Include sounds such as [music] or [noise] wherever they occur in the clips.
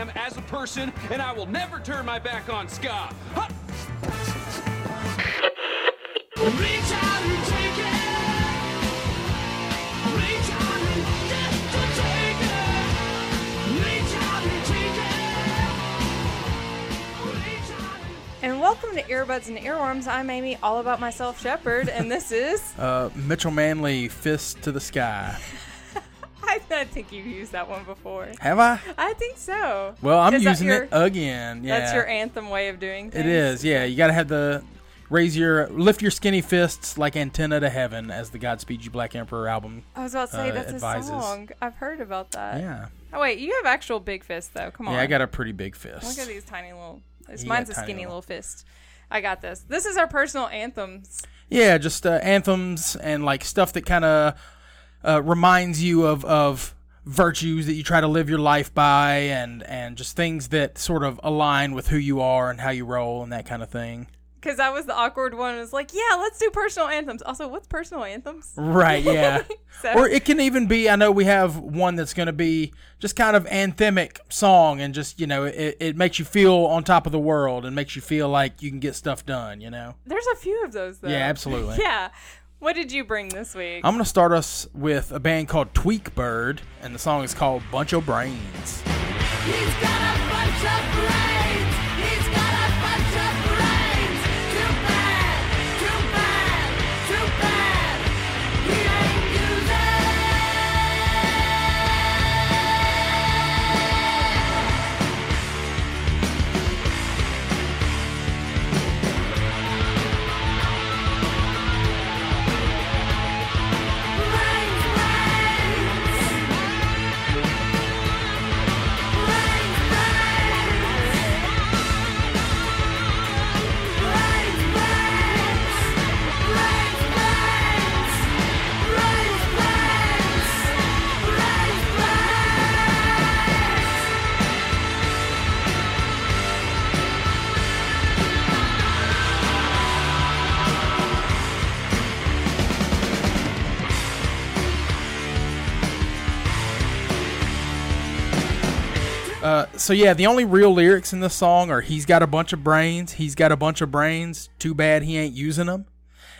am as a person, and I will never turn my back on ska. Reach out and take it. Reach out and just to take it. Reach out and take it. Reach out and And welcome to Earbuds and Earworms. I'm Amy, all about myself, Shepherd, and this is. Uh, Mitchell Manley, fist to the sky. [laughs] I, think you've used that one before. Have I? I think so. Well, I'm Is using your- it again. Yeah, That's your anthem way of doing things. It is. Yeah, you gotta have the raise your lift your skinny fists like antenna to heaven, as the Godspeed You Black Emperor album. I was about to say uh, that's advises. a song. I've heard about that. Yeah, Oh wait, you have actual big fists though. Come on. yeah, I got a pretty big fist. Look at these tiny little. This, mine's a skinny little- little fist. I got this. This is our personal anthems. Yeah, just uh, anthems and like stuff that kind of uh, reminds you of of virtues that you try to live your life by, and and just things that sort of align with who you are and how you roll and that kind of thing. Because I was the awkward one. It was like, yeah, let's do personal anthems. Also, what's personal anthems? Right, yeah. [laughs] So- or it can even be, I know we have one that's going to be just kind of anthemic song and just, you know, it, it makes you feel on top of the world and makes you feel like you can get stuff done, you know? There's a few of those though. Yeah, absolutely. [laughs] Yeah. What did you bring this week? I'm going to start us with a band called Tweak Bird, and the song is called Bunch of Brains. So yeah, the only real lyrics in this song are "He's got a bunch of brains. He's got a bunch of brains. Too bad he ain't using them."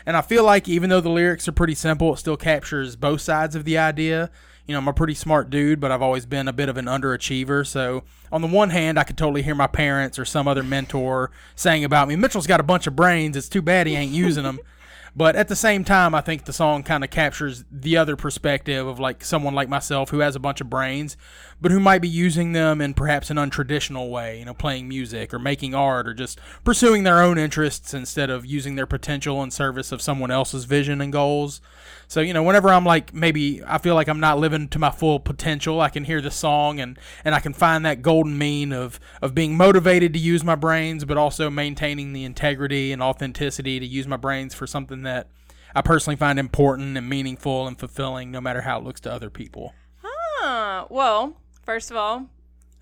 And I feel like even though the lyrics are pretty simple, it still captures both sides of the idea. You know, I'm a pretty smart dude, but I've always been a bit of an underachiever. So on the one hand, I could totally hear my parents or some other mentor saying about me, "Mitchell's got a bunch of brains. It's too bad he ain't using them." [laughs] But at the same time, I think the song kind of captures the other perspective of like someone like myself who has a bunch of brains, but who might be using them in perhaps an untraditional way, you know, playing music or making art or just pursuing their own interests instead of using their potential in service of someone else's vision and goals. So, you know, whenever I'm like maybe I feel like I'm not living to my full potential, I can hear the song and and I can find that golden mean of of being motivated to use my brains but also maintaining the integrity and authenticity to use my brains for something that I personally find important and meaningful and fulfilling no matter how it looks to other people. Huh. Well, first of all,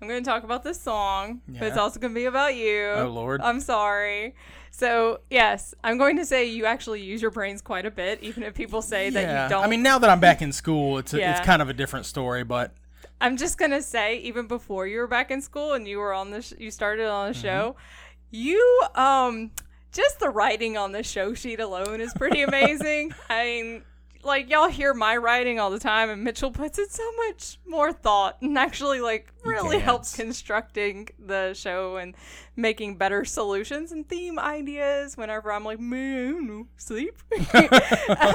I'm going to talk about this song, but it's also going to be about you. Oh, Lord. I'm sorry. So, yes, I'm going to say you actually use your brains quite a bit, even if people say that you don't. I mean, now that I'm back in school, it's a, Yeah. it's kind of a different story, but I'm just going to say, even before you were back in school and you were on the, sh- you started on the Mm-hmm. show, you, um, just the writing on the show sheet alone is pretty amazing. [laughs] I mean, like y'all hear my writing all the time, and Mitchell puts in so much more thought and actually like really helps constructing the show and making better solutions and theme ideas. Whenever I'm like, man, sleep. [laughs]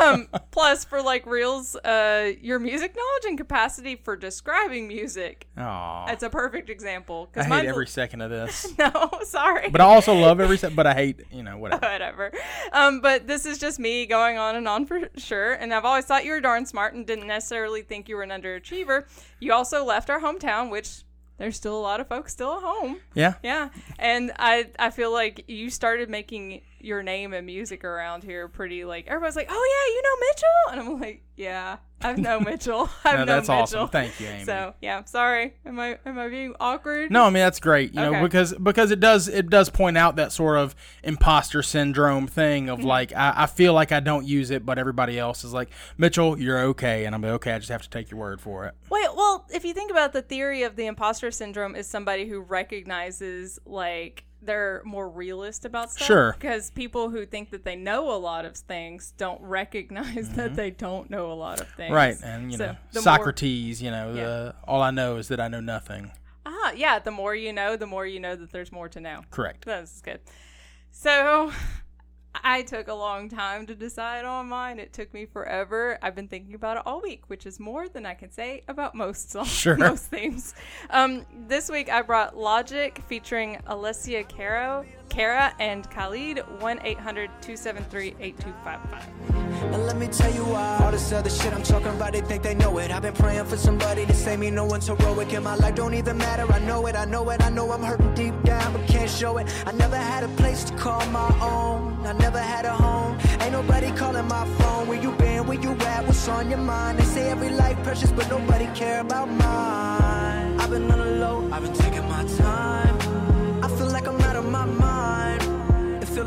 um, plus, for like reels, uh, your music knowledge and capacity for describing music. Aw, That's a perfect example. I hate every second of this. [laughs] no, sorry. But I also love every second, but I hate, you know, whatever. whatever. Um, but this is just me going on and on for sure. And I've always thought you were darn smart and didn't necessarily think you were an underachiever. You also left our hometown, which there's still a lot of folks still at home. Yeah. Yeah. And I I feel like you started making your name and music around here pretty like everybody's like, Oh yeah, you know Mitchell and I'm like, Yeah. I've no [laughs] Mitchell. I've No, no that's Mitchell. awesome. Thank you, Amy. So yeah, sorry. Am I am I being awkward? No, I mean that's great. You know, because because it does it does point out that sort of imposter syndrome thing Mm-hmm. of like I, I feel like I don't use it, but everybody else is like Mitchell, you're okay, and I'm like okay. I just have to take your word for it. Wait, well, if you think about the theory of the imposter syndrome is somebody who recognizes like they're more realist about stuff. Sure. Because people who think that they know a lot of things don't recognize that they don't know a lot of things. Mm-hmm. Right, and you So, know the more- Socrates. you know, Yeah. uh, all I know is that I know nothing. ah, yeah. The more you know, the more you know that there's more to know. Correct. That's good. So I took a long time to decide on mine. It took me forever. I've been thinking about it all week, which is more than I can say about most songs, [laughs] Sure. most themes. Um, this week I brought Logic featuring Alessia Caro, Cara and Khalid 1 800 273 8255. Now let me tell you why All this other shit I'm talking about, they think they know it. I've been praying for somebody to save me, no one's heroic my life don't even matter, I know it, I know it I know I'm hurting deep down, but can't show it. I never had a place to call my own I never had a home, ain't nobody calling my phone Where you been, where you at, what's on your mind? They say every life precious, but nobody care about mine. I've been on the low, I've been taking my time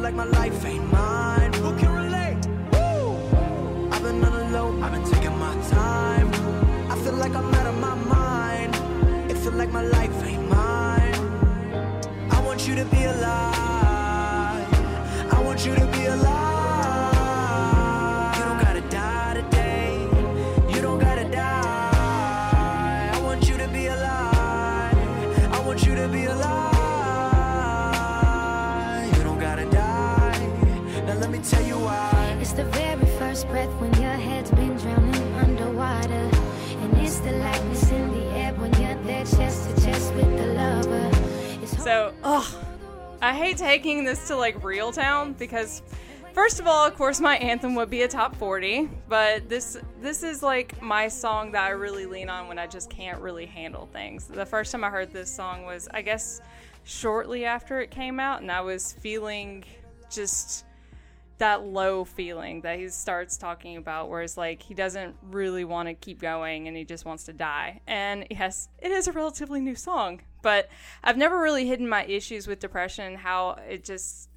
like my life ain't mine Who can relate? Woo! I've been on the low, I've been taking my time. I feel like I'm out of my mind. It feel like my life ain't mine. I want you to be alive. I want you to be alive. The very first breath when your head's been drowning underwater. And it's the lightness in the air when you're there chest to chest with the lover. It's So, ugh, I hate taking this to like real town because, first of all, of course, my anthem would be a top forty. But this this is like my song that I really lean on when I just can't really handle things. The first time I heard this song was, I guess, shortly after it came out, and I was feeling just that low feeling that he starts talking about where it's like he doesn't really want to keep going and he just wants to die. And yes it is a relatively new song but i've never really hidden my issues with depression how it just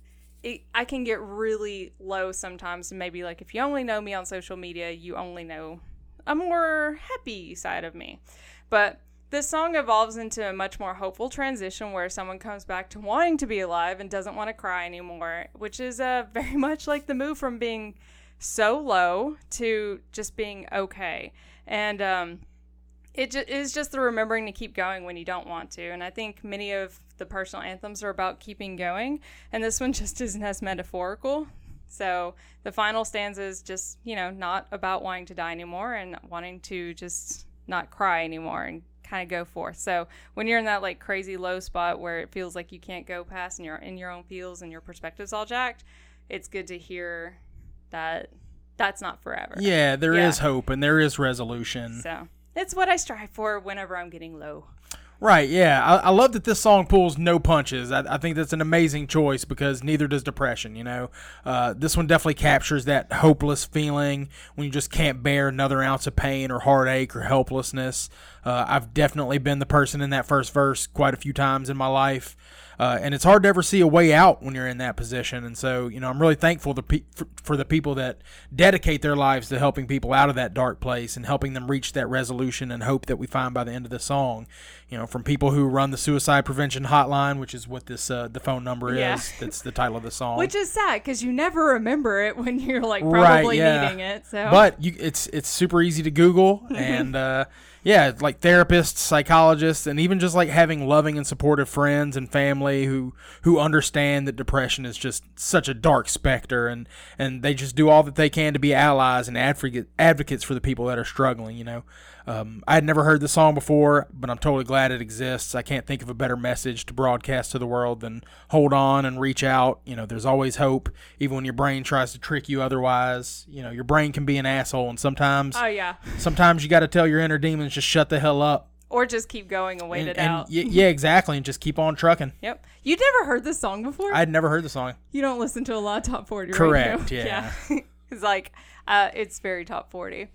it, i can get really low sometimes. And maybe like if you only know me on social media you only know a more happy side of me. But this song evolves into a much more hopeful transition where someone comes back to wanting to be alive and doesn't want to cry anymore, which is uh, [laughs] very much like the move from being so low to just being okay. And um, it ju- is just the remembering to keep going when you don't want to. And I think many of the personal anthems are about keeping going, and this one [laughs] just isn't as metaphorical. So the final stanza is just, you know, not about wanting to die anymore and wanting to just not cry anymore and kind of go forth. So when you're in that like crazy low spot where it feels like you can't go past and you're in your own feels and your perspective's all jacked, it's good to hear that that's not forever. Yeah, there is Yeah. hope and there is resolution. So it's what I strive for whenever I'm getting low. Right, yeah. I, I love that this song pulls no punches. I, I think that's an amazing choice because neither does depression, you know? Uh, this one definitely captures that hopeless feeling when you just can't bear another ounce of pain or heartache or helplessness. Uh, I've definitely been the person in that first verse quite a few times in my life. Uh, and it's hard to ever see a way out when you're in that position. And so, you know, I'm really thankful to pe- for, for the people that dedicate their lives to helping people out of that dark place and helping them reach that resolution and hope that we find by the end of the song. You know, from people who run the suicide prevention hotline, which is what this uh, the phone number Yeah. is. That's the title of the song. Which is sad because you never remember it when you're like Right, probably yeah. needing it. So But you, it's it's super easy to Google, [laughs] and uh, yeah, like therapists, psychologists, and even just like having loving and supportive friends and family who who understand that depression is just such a dark specter, and and they just do all that they can to be allies and advocate advocates for the people that are struggling. You know, um, I had never heard the song before, but I'm totally glad it exists. I can't think of a better message to broadcast to the world than hold on and reach out. You know, there's always hope, even when your brain tries to trick you otherwise. You know, your brain can be an asshole, and sometimes, oh yeah, sometimes you got to tell your inner demons just shut the hell up. or just keep going and wait And, it and out. y- yeah, exactly, and just keep on trucking. Yep. You'd never heard this song before? I'd never heard the song. you don't listen to a lot of top 40 Correct, radio. [laughs] yeah. [laughs] it's like uh, it's very top 40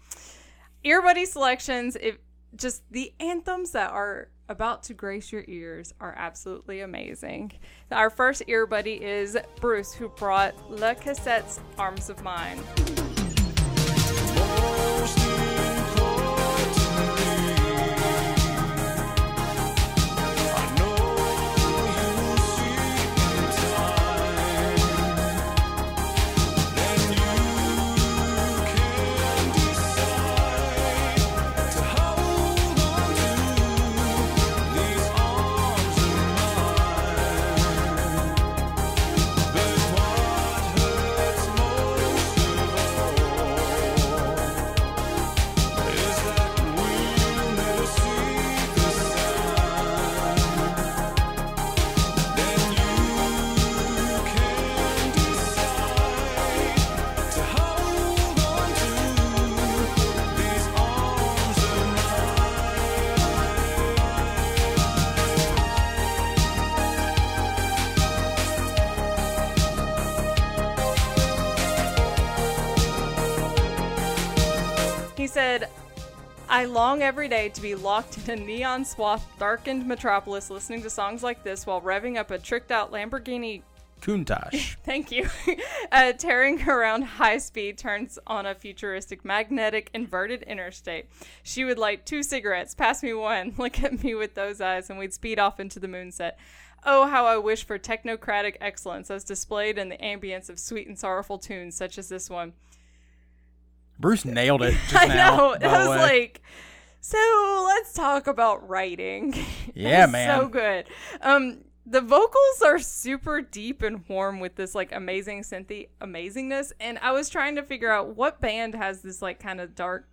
earbuddy selections. If just the anthems that are about to grace your ears are absolutely amazing. Our first earbuddy is Bruce, who brought Le Cassette's Arms of Mine. I long every day to be locked in a neon swathed, darkened metropolis listening to songs like this while revving up a tricked out Lamborghini. Countach. [laughs] Thank you. [laughs] uh, tearing around high speed turns on a futuristic magnetic inverted interstate. She would light two cigarettes, pass me one, [laughs] look at me with those eyes, and we'd speed off into the moonset. Oh, how I wish for technocratic excellence as displayed in the ambience of sweet and sorrowful tunes such as this one. Bruce nailed it [laughs] just I now. know. by I was way. like, so let's talk about writing. [laughs] Yeah, man. So good. Um, the vocals are super deep and warm with this like amazing synthy amazingness, and I was trying to figure out what band has this like kind of dark,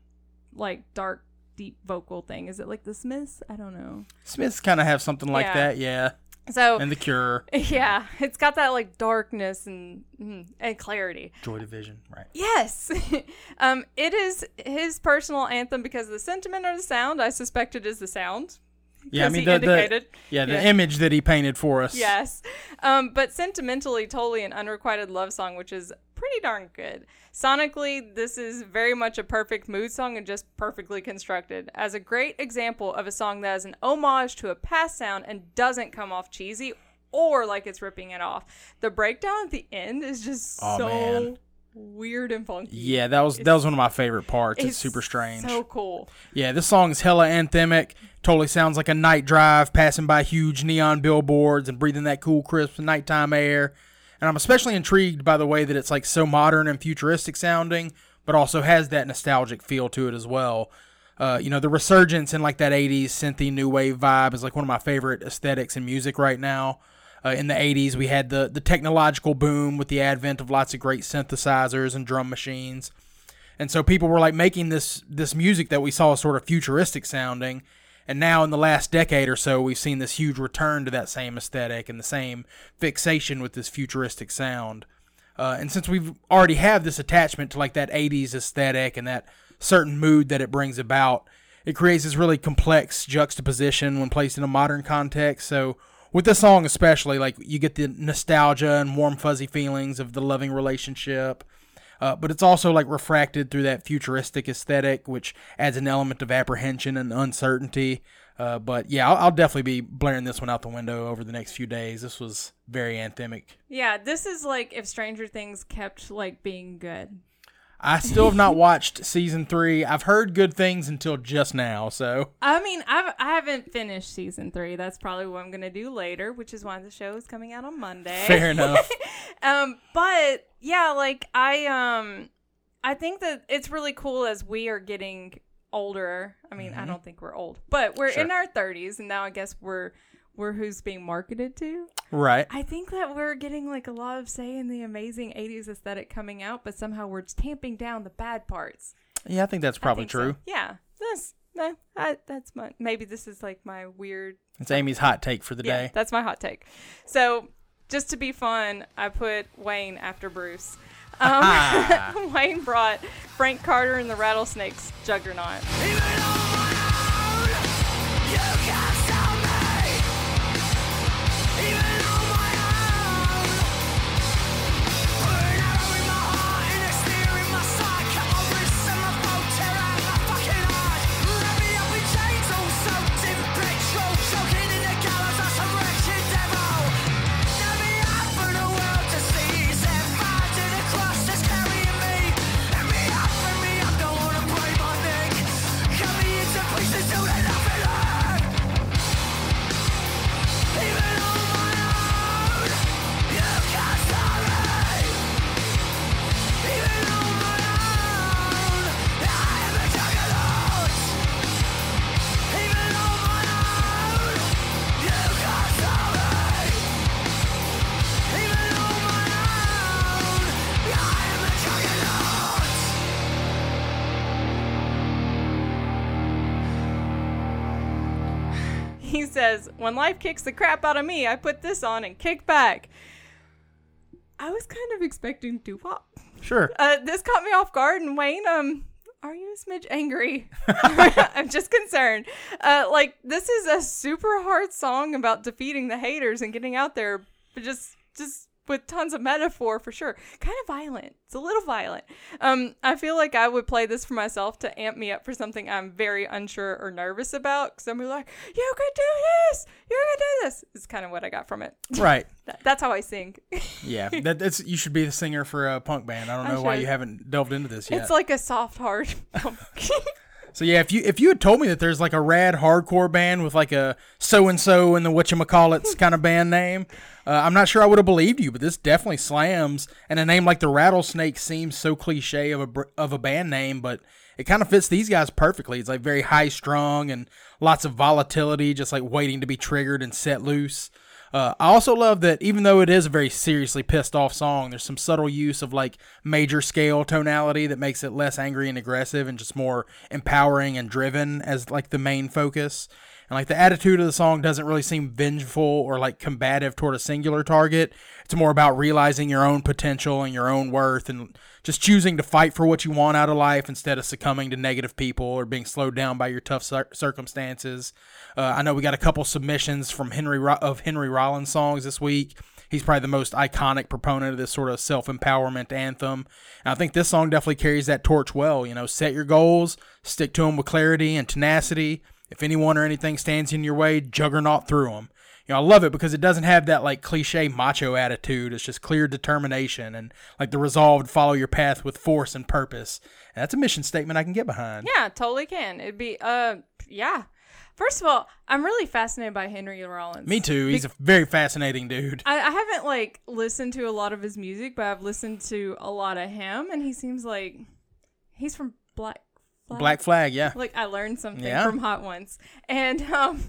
like dark deep vocal thing. Is it like the Smiths? I don't know. Smiths kind of have something like Yeah. that, yeah. So And The Cure, [laughs] yeah, it's got that like darkness and mm, and clarity. Joy Division, right? Yes. [laughs] um, it is his personal anthem because the sentiment or the sound, I suspect it is the sound. Yeah, I mean the, indicated. the yeah the Yeah. image that he painted for us. Yes. Um, but sentimentally, totally an unrequited love song, which is pretty darn good. Sonically, this is very much a perfect mood song and just perfectly constructed. As a great example of a song that is an homage to a past sound and doesn't come off cheesy or like it's ripping it off. The breakdown at the end is just Oh, so man. weird and funky. Yeah, that was that was one of my favorite parts. It's, super strange. So cool. Yeah, this song is hella anthemic. Totally sounds like a night drive, passing by huge neon billboards and breathing that cool, crisp nighttime air. And I'm especially intrigued by the way that it's like so modern and futuristic sounding, but also has that nostalgic feel to it as well. Uh, you know, the resurgence in like that 80s synthy new wave vibe is like one of my favorite aesthetics in music right now. Uh, in the 80s, we had the, the technological boom with the advent of lots of great synthesizers and drum machines. And so people were like making this this music that we saw sort of futuristic sounding. And now in the last decade or so, we've seen this huge return to that same aesthetic and the same fixation with this futuristic sound. Uh, and since we've already have this attachment to like that 80s aesthetic and that certain mood that it brings about, it creates this really complex juxtaposition when placed in a modern context. So with this song especially, like you get the nostalgia and warm fuzzy feelings of the loving relationship. Uh, but it's also like refracted through that futuristic aesthetic, which adds an element of apprehension and uncertainty. Uh, but yeah, I'll, I'll definitely be blaring this one out the window over the next few days. This was very anthemic. Yeah, this is like if Stranger Things kept like being good. I still have not watched season three. I've heard good things until just now. So I mean, I've I haven't finished season three. That's probably what I'm gonna do later, which is why the show is coming out on Monday. fair enough. [laughs] um, but yeah, like I um, I think that it's really cool as we are getting older. I mean, I don't think we're old, but we're in our 30s, and now I guess we're we're who's being marketed to. right. I think that we're getting like a lot of say in the amazing 80s aesthetic coming out, but somehow we're tamping down the bad parts. Yeah, I think that's probably think so. true. Yeah, that's no, I, that's my maybe this is like my weird. It's Amy's hot take for the Yeah, day. that's my hot take. So just to be fun, I put Wayne after Bruce. [laughs] Um, [laughs] Wayne brought Frank Carter and the Rattlesnakes Juggernaut. "When life kicks the crap out of me, I put this on and kick back." I was kind of expecting Tupac. Sure. Uh, this caught me off guard, and Wayne, um, are you a smidge angry? [laughs] [laughs] I'm just concerned. Uh, like this is a super hard song about defeating the haters and getting out there, but just, just with tons of metaphor for sure. Kind of violent. It's a little violent. Um, I feel like I would play this for myself to amp me up for something I'm very unsure or nervous about. Because I'm like, "You can do this. You can do this." It's kind of what I got from it. [laughs] Right. That- That's how I sing. [laughs] Yeah. That, that's you should be the singer for a punk band. I don't I know why you haven't delved into this yet. It's like a soft hard. [laughs] So yeah, if you if you had told me that there's like a rad hardcore band with like a so and so in the whatchamacallits kind of band name, uh, I'm not sure I would have believed you. But this definitely slams, and a name like the Rattlesnake seems so cliche of a of a band name, but it kind of fits these guys perfectly. It's like very high strung and lots of volatility, just like waiting to be triggered and set loose. Uh, I also love that even though it is a very seriously pissed off song, there's some subtle use of like major scale tonality that makes it less angry and aggressive and just more empowering and driven as like the main focus. And like the attitude of the song doesn't really seem vengeful or like combative toward a singular target. It's more about realizing your own potential and your own worth and just choosing to fight for what you want out of life instead of succumbing to negative people or being slowed down by your tough cir- circumstances. Uh, I know we got a couple submissions from Henry Ro- of Henry Rollins songs this week. He's probably the most iconic proponent of this sort of self empowerment anthem. And I think this song definitely carries that torch well. You know, set your goals, stick to them with clarity and tenacity. If anyone or anything stands in your way, juggernaut through them. You know, I love it because it doesn't have that like cliche macho attitude. It's just clear determination and like the resolve to follow your path with force and purpose. And that's a mission statement I can get behind. Yeah, totally can. It'd be uh yeah. First of all, I'm really fascinated by Henry Rollins. Me too. He's a very fascinating dude. I, I haven't like listened to a lot of his music, but I've listened to a lot of him, and he seems like he's from Black. Black Flag, yeah. Like I learned something Yeah. from Hot Ones, and um,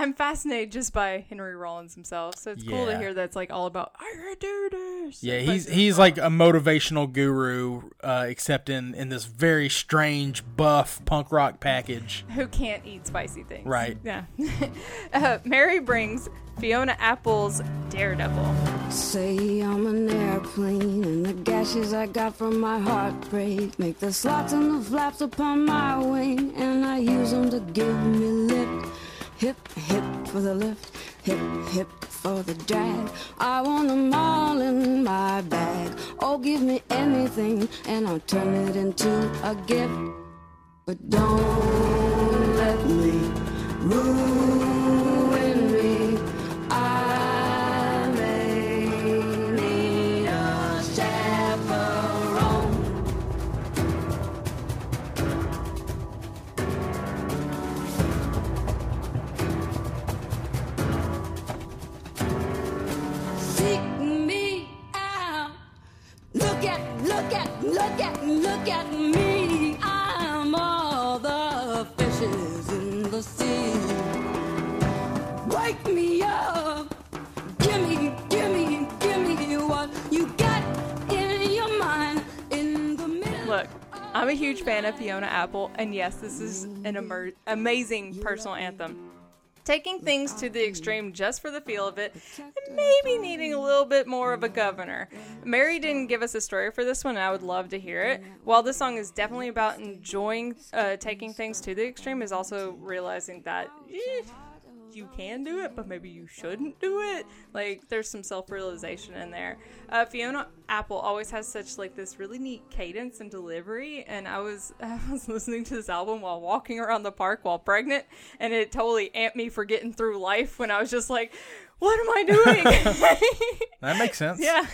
I'm fascinated just by Henry Rollins himself. So it's cool to Yeah. hear that's like all about I can do this. Yeah, But- he's he's like a motivational guru, uh, except in in this very strange buff punk rock package. who can't eat spicy things. Right. Yeah. [laughs] uh, Mary brings Fiona Apple's Daredevil. Say I'm an airplane, and the gashes I got from my heartbreak make the slots and the flaps upon my wing, and I use them to give me lift. Hip, hip for the lift, hip, hip for the drag. I want them all in my bag. Oh, give me anything, and I'll turn it into a gift. But don't let me ruin I'm a huge fan of Fiona Apple, and yes, this is an emer- amazing personal anthem. Taking things to the extreme just for the feel of it, and maybe needing a little bit more of a governor. Mary didn't give us a story for this one, and I would love to hear it. While this song is definitely about enjoying uh, taking things to the extreme, is also realizing that eh, you can do it, but maybe you shouldn't do it. Like there's some self-realization in there. Uh, Fiona Apple always has such like this really neat cadence and delivery, and I was [laughs] I was listening to this album while walking around the park while pregnant, and it totally amped me for getting through life when I was just like, "What am I doing?" [laughs] That makes sense. yeah.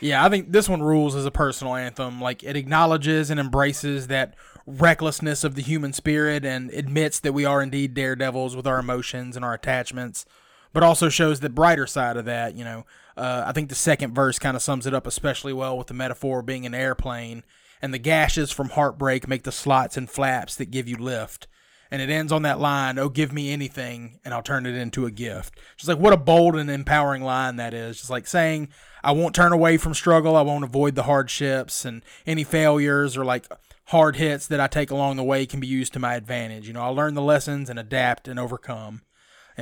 Yeah, I think this one rules as a personal anthem. Like it acknowledges and embraces that recklessness of the human spirit and admits that we are indeed daredevils with our emotions and our attachments, but also shows the brighter side of that. You know, uh, I think the second verse kind of sums it up especially well with the metaphor being an airplane, and the gashes from heartbreak make the slots and flaps that give you lift. And it ends on that line, "Oh, give me anything, and I'll turn it into a gift." Just like what a bold and empowering line that is. Just like saying, "I won't turn away from struggle. I won't avoid the hardships and any failures or like hard hits that I take along the way can be used to my advantage. You know, I'll learn the lessons and adapt and overcome."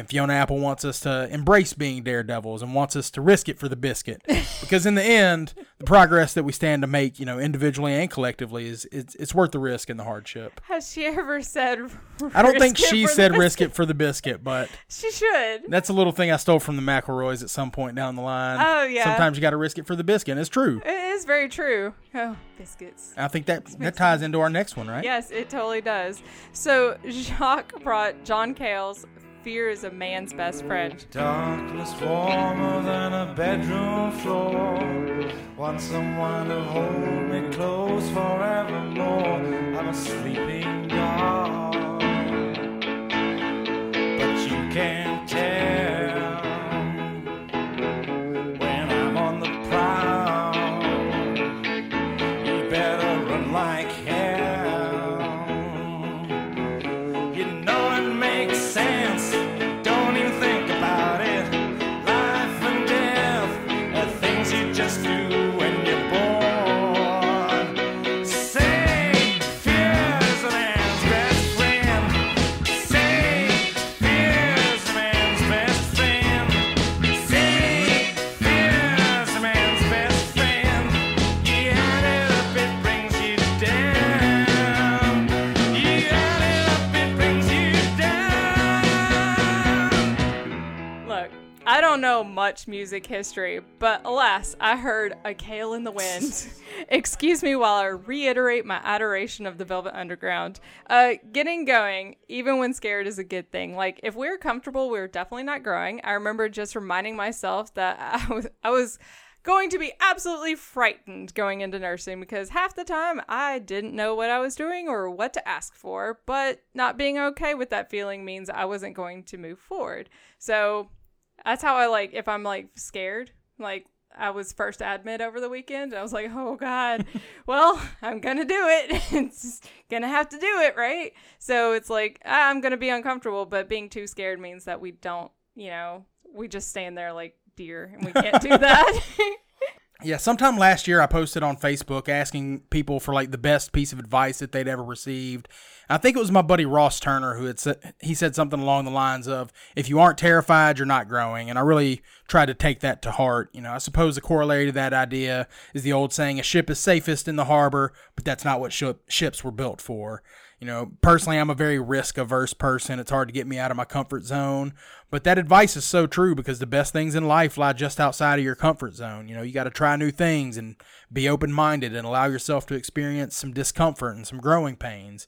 And Fiona Apple wants us to embrace being daredevils and wants us to risk it for the biscuit. [laughs] because in the end, the progress that we stand to make, you know, individually and collectively is it's, it's worth the risk and the hardship. Has she ever said? I don't think she said risk it for the biscuit, but [laughs] She should. that's a little thing I stole from the McElroys at some point down the line. Oh, yeah. Sometimes you got to risk it for the biscuit. And it's true. It is very true. Oh, biscuits. I think that that ties into our next one, right? Yes, it totally does. So Jacques brought John Cale's "Fear is a Man's Best Friend." Darkness warmer than a bedroom floor. Want someone to hold me close forevermore. I'm a sleeping dog, but you can't tell music history, but alas, I heard a Kale in the Wind. [laughs] Excuse me while I reiterate my adoration of the Velvet Underground. Uh, getting going, even when scared, is a good thing. Like, if we're comfortable, we're definitely not growing. I remember just reminding myself that [laughs] I was, I was going to be absolutely frightened going into nursing because half the time I didn't know what I was doing or what to ask for, but not being okay with that feeling means I wasn't going to move forward. So that's how I like if I'm like scared, like I was first admit over the weekend. I was like, oh God, [laughs] well, I'm gonna do it. [laughs] it's gonna have to do it, right? So it's like I'm gonna be uncomfortable, but being too scared means that we don't, you know, we just stand there like deer and we can't do [laughs] that. Yeah, sometime last year I posted on Facebook asking people for like the best piece of advice that they'd ever received. I think it was my buddy Ross Turner who had said he said something along the lines of if you aren't terrified, you're not growing. And I really tried to take that to heart. You know, I suppose the corollary to that idea is the old saying a ship is safest in the harbor, but that's not what ship, ships were built for. You know, personally, I'm a very risk averse person. It's hard to get me out of my comfort zone. But that advice is so true because the best things in life lie just outside of your comfort zone. You know, you got to try new things and be open minded and allow yourself to experience some discomfort and some growing pains.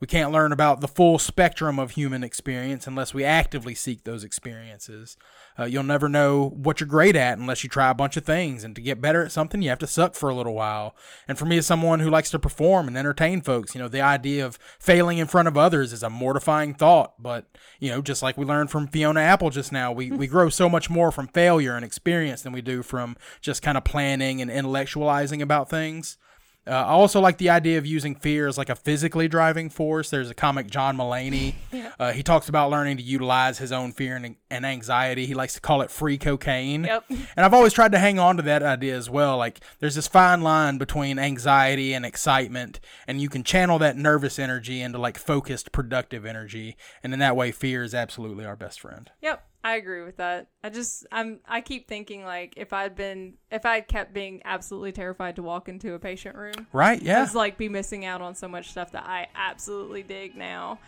We can't learn about the full spectrum of human experience unless we actively seek those experiences. Uh, you'll never know what you're great at unless you try a bunch of things. And to get better at something, you have to suck for a little while. And for me, as someone who likes to perform and entertain folks, you know, the idea of failing in front of others is a mortifying thought. But, you know, just like we learned from Fiona Apple just now, we, we grow so much more from failure and experience than we do from just kind of planning and intellectualizing about things. Uh, I also like the idea of using fear as like a physically driving force. There's a comic, John Mulaney. [laughs] uh, he talks about learning to utilize his own fear and, and anxiety. He likes to call it free cocaine. Yep. And I've always tried to hang on to that idea as well. Like there's this fine line between anxiety and excitement, and you can channel that nervous energy into like focused, productive energy. And in that way, fear is absolutely our best friend. Yep, I agree with that. I just I'm I keep thinking like if I'd been if I'd kept being absolutely terrified to walk into a patient room, Right? Yeah. I'd like be missing out on so much stuff that I absolutely dig now.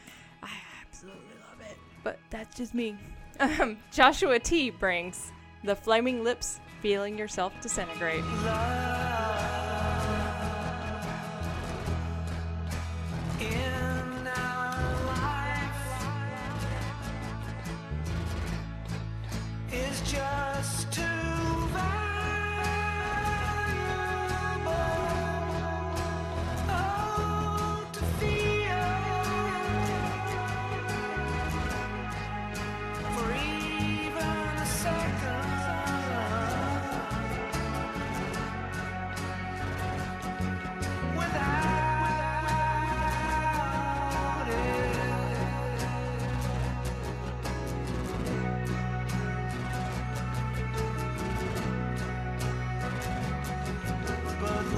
I absolutely love it. But that's just me. Um, Joshua T brings the flaming lips feeling yourself disintegrate. In just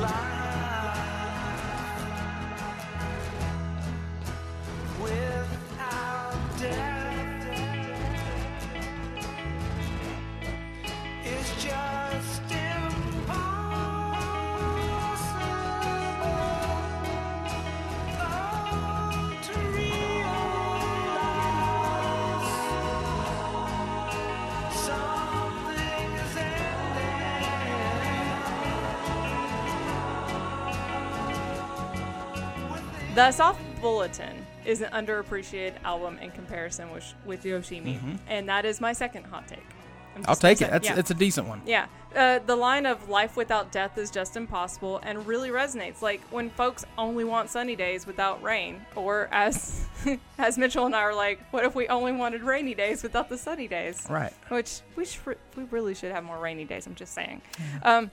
来。The Soft Bulletin is an underappreciated album in comparison with with Yoshimi, and that is my second hot take. Mm-hmm. I'll take it. That's yeah. it's a decent one. Yeah. Uh, the line of life without death is just impossible and really resonates. Like when folks only want sunny days without rain, or as [laughs] as Mitchell and I are like, what if we only wanted rainy days without the sunny days? Right. Which we should, we really should have more rainy days. I'm just saying. Um,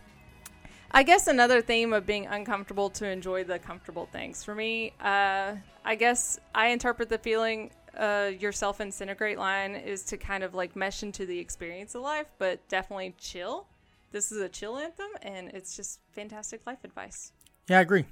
I guess another theme of being uncomfortable to enjoy the comfortable things. For me, uh, I guess I interpret the feeling uh, yourself incinerate line is to kind of like mesh into the experience of life, but definitely chill. This is a chill anthem, and it's just fantastic life advice. Yeah, I agree.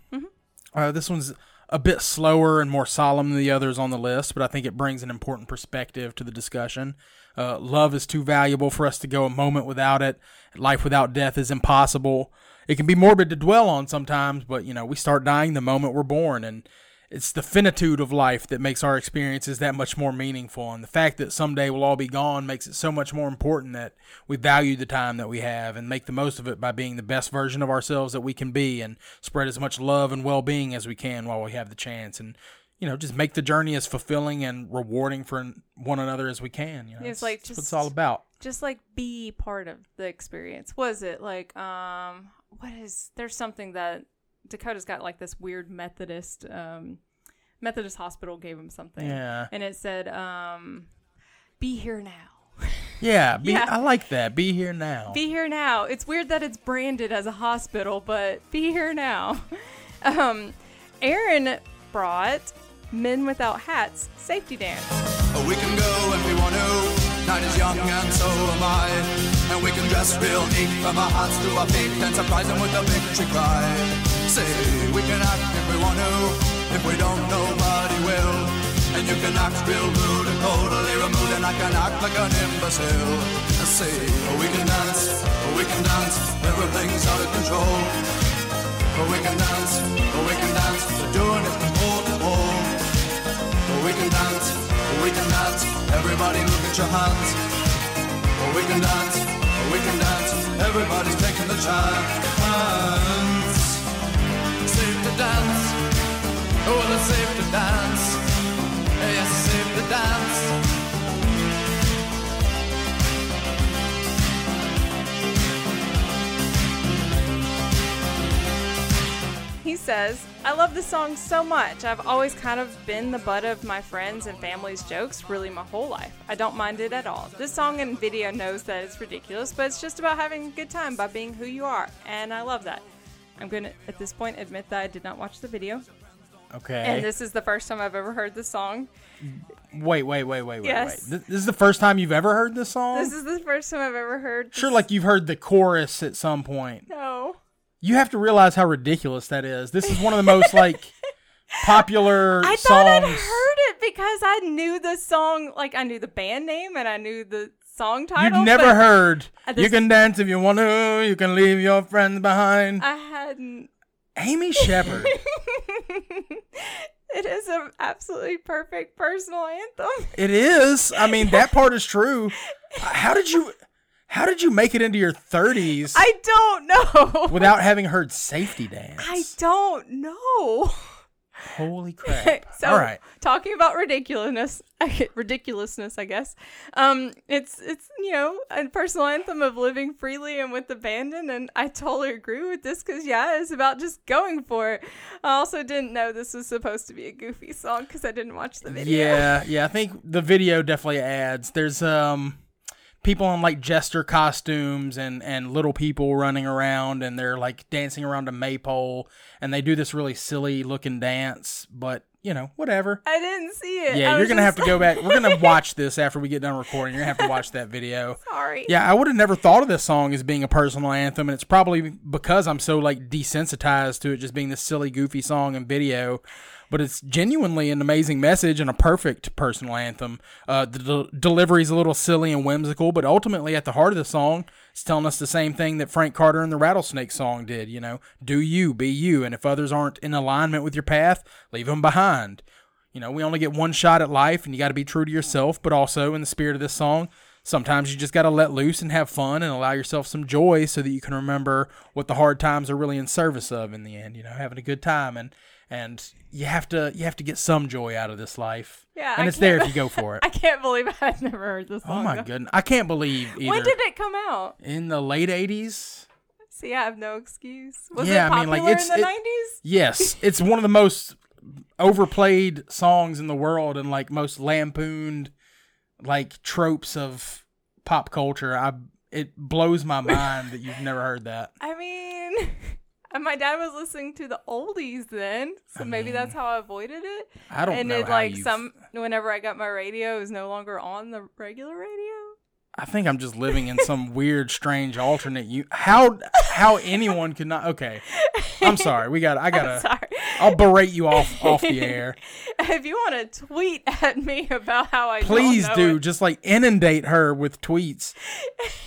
Uh, this one's a bit slower and more solemn than the others on the list, but I think it brings an important perspective to the discussion. Uh, love is too valuable for us to go a moment without it. Life without death is impossible. It can be morbid to dwell on sometimes, but you know we start dying the moment we're born, and it's the finitude of life that makes our experiences that much more meaningful. And the fact that someday we'll all be gone makes it so much more important that we value the time that we have and make the most of it by being the best version of ourselves that we can be and spread as much love and well being as we can while we have the chance. And, you know, just make the journey as fulfilling and rewarding for one another as we can. You know, It's That's- like just- it's all about. Just like be part of the experience. Was it like um what is there's something that Dakota's got like this weird Methodist um Methodist hospital gave him something. Yeah. And it said um be here now. [laughs] Yeah, be, Yeah. I like that. Be here now. Be here now. It's weird that it's branded as a hospital, but be here now. [laughs] Um, Aaron brought Men Without Hats safety dance. We can go when we want to. Night is young and so am I. And we can dress real neat from our hearts to our feet and surprise them with a victory cry. Say, we can act if we want to. If we don't, nobody will. And you can act real rude and totally removed, and I can act like an imbecile. I say, we can dance, we can dance, everything's out of control. We can dance, we can dance, we're doing it from pole to pole. We can dance, we can dance, everybody look at your hands. Oh, we can dance, oh, we can dance, everybody's taking the chance. Safe to dance, oh, well, it's safe to dance. Yes, it's safe to dance. He says, I love this song so much. I've always kind of been the butt of my friends and family's jokes really my whole life. I don't mind it at all. This song and video knows that it's ridiculous, but it's just about having a good time by being who you are, and I love that. I'm going to, at this point, admit that I did not watch the video, Okay. and this is the first time I've ever heard the song. wait, wait, wait, wait, wait, Yes. wait. This, this is the first time you've ever heard this song? This is the first time I've ever heard. sure, like you've heard the chorus at some point. No. You have to realize how ridiculous that is. This is one of the most like [laughs] popular I thought I'd heard it because I knew the song, like I knew the band name and I knew the song title. You've never but heard. Uh, You can dance if you want to. You can leave your friends behind. I hadn't. Amy Shepard. [laughs] It is an absolutely perfect personal anthem. it is. I mean, that part is true. [laughs] How did you? How did you make it into your thirties I don't know. [laughs] without having heard "Safety Dance"? I don't know. Holy crap! [laughs] so, All right. talking about ridiculousness, ridiculousness, I guess. Um, it's it's you know a personal anthem of living freely and with abandon, and I totally agree with this because yeah, it's about just going for it. I also didn't know this was supposed to be a goofy song because I didn't watch the video. Yeah, yeah. I think the video definitely adds. There's um people in like jester costumes and and little people running around and they're like dancing around a maypole and they do this really silly looking dance, but you know, whatever. I didn't see it. Yeah, you're gonna have to go back. We're gonna [laughs] watch this after we get done recording. You're gonna have to watch that video. [laughs] Sorry. Yeah, I would have never thought of this song as being a personal anthem, and it's probably because I'm so like desensitized to it just being this silly, goofy song and video. But it's genuinely an amazing message and a perfect personal anthem. Uh, the del- delivery is a little silly and whimsical, but ultimately at the heart of the song, it's telling us the same thing that Frank Carter and the Rattlesnake song did. You know, do you, be you, and if others aren't in alignment with your path, leave them behind. You know, we only get one shot at life, and you got to be true to yourself, but also in the spirit of this song, sometimes you just got to let loose and have fun and allow yourself some joy so that you can remember what the hard times are really in service of in the end, you know, having a good time. And and you have to you have to get some joy out of this life. Yeah, and I it's there if you go for it. [laughs] I can't believe [laughs] I've never heard this oh my though. goodness, I can't believe either. When did it come out? in the late '80s. See, I have no excuse. Was Yeah, it I mean, popular like, it's- in the it- nineties? Yes, [laughs] it's one of the most overplayed songs in the world and like most lampooned like tropes of pop culture. I it blows my mind that you've never heard that. I mean, and my dad was listening to the oldies then, so maybe that's how I avoided it. I don't and know how like you've- some whenever I got my radio, it was no longer on the regular radio. I think I'm just living in some [laughs] weird, strange alternate. You how how anyone could not? Okay, I'm sorry. We got. I [laughs] gotta. I'll berate you off off the air. [laughs] if you want to tweet at me about how I Please do. it, Just like inundate her with tweets.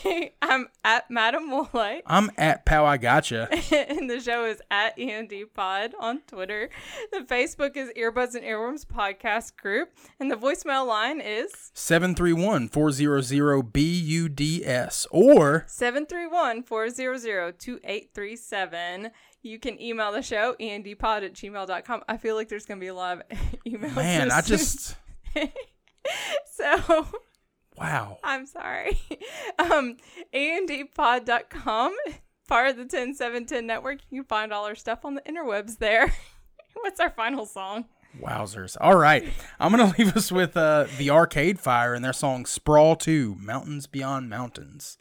[laughs] I'm at Madam Woolite. I'm at Pow. I gotcha. [laughs] and the show is at END Pod on Twitter. The Facebook is Earbuds and Earworms Podcast Group. And the voicemail line is 731 400 BUDS or 731 400 2837. You can email the show, andypod at gmail.com. I feel like there's going to be a lot of [laughs] emails. man, I just [laughs] So wow. I'm sorry. [laughs] Um, andpod.com, part of the 10710 network. You can find all our stuff on the interwebs there. What's our final song? Wowzers. All right. I'm going to leave us with uh, the Arcade Fire and their song Sprawl 2 Mountains Beyond Mountains.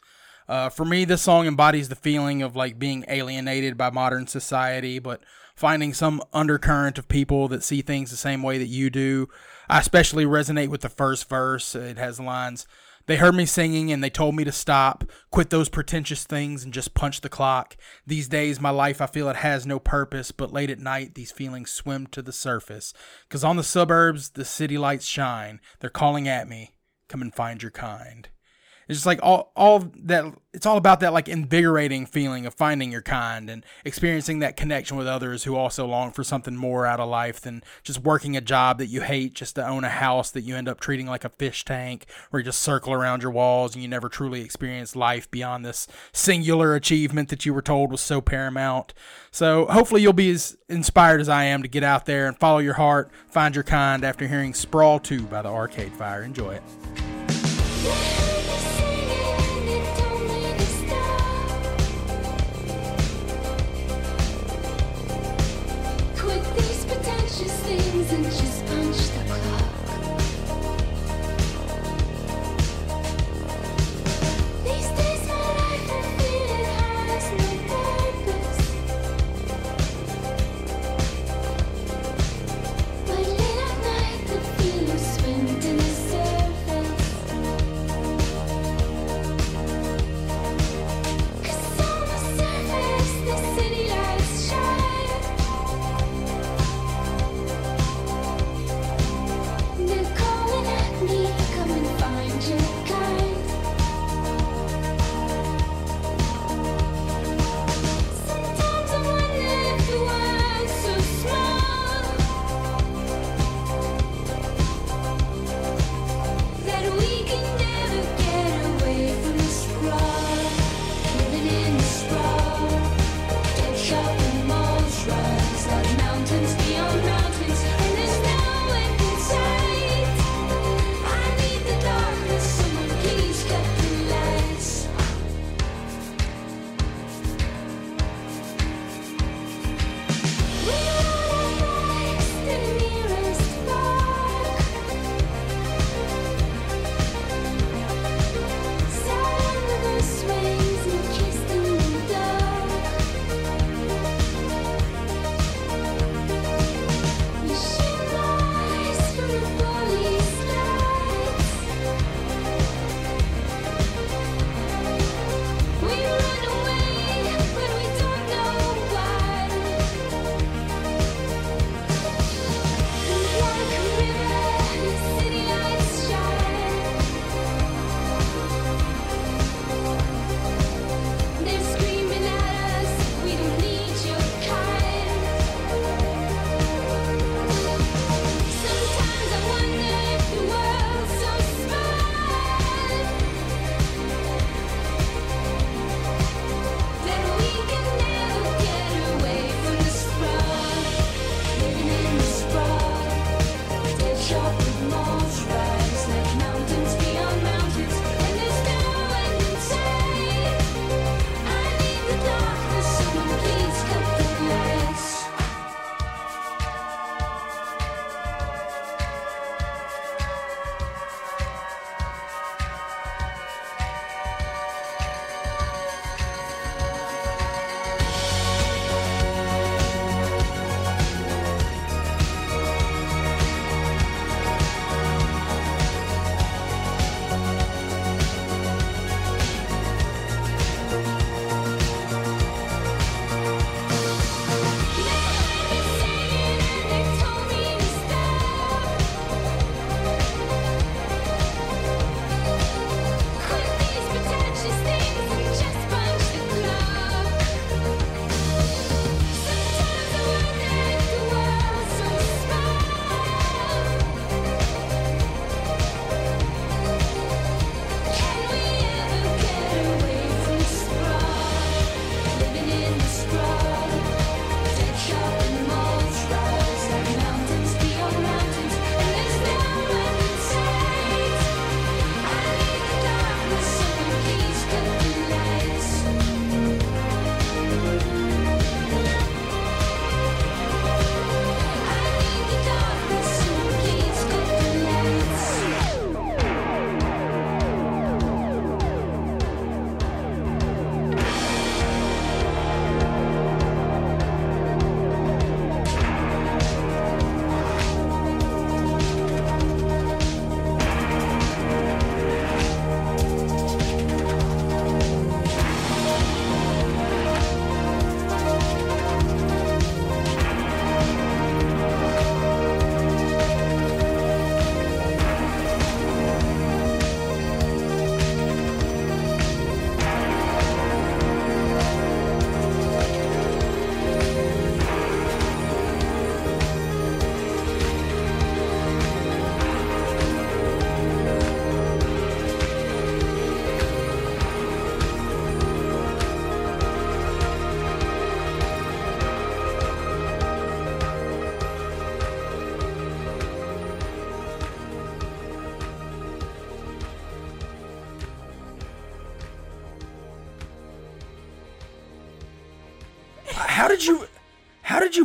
Uh, for me, this song embodies the feeling of like being alienated by modern society, but finding some undercurrent of people that see things the same way that you do. I especially resonate with the first verse. It has lines They heard me singing and they told me to stop, quit those pretentious things and just punch the clock. These days, my life, I feel it has no purpose, but late at night, these feelings swim to the surface. 'Cause on the suburbs, the city lights shine. They're calling at me, come and find your kind. It's just like all all that it's all about that like invigorating feeling of finding your kind and experiencing that connection with others who also long for something more out of life than just working a job that you hate just to own a house that you end up treating like a fish tank where you just circle around your walls and you never truly experience life beyond this singular achievement that you were told was so paramount. So hopefully you'll be as inspired as I am to get out there and follow your heart, find your kind after hearing Sprawl 2 by the Arcade Fire. Enjoy it.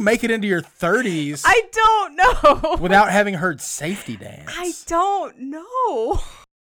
You make it into your 30s I don't know. without having heard Safety Dance? I don't know.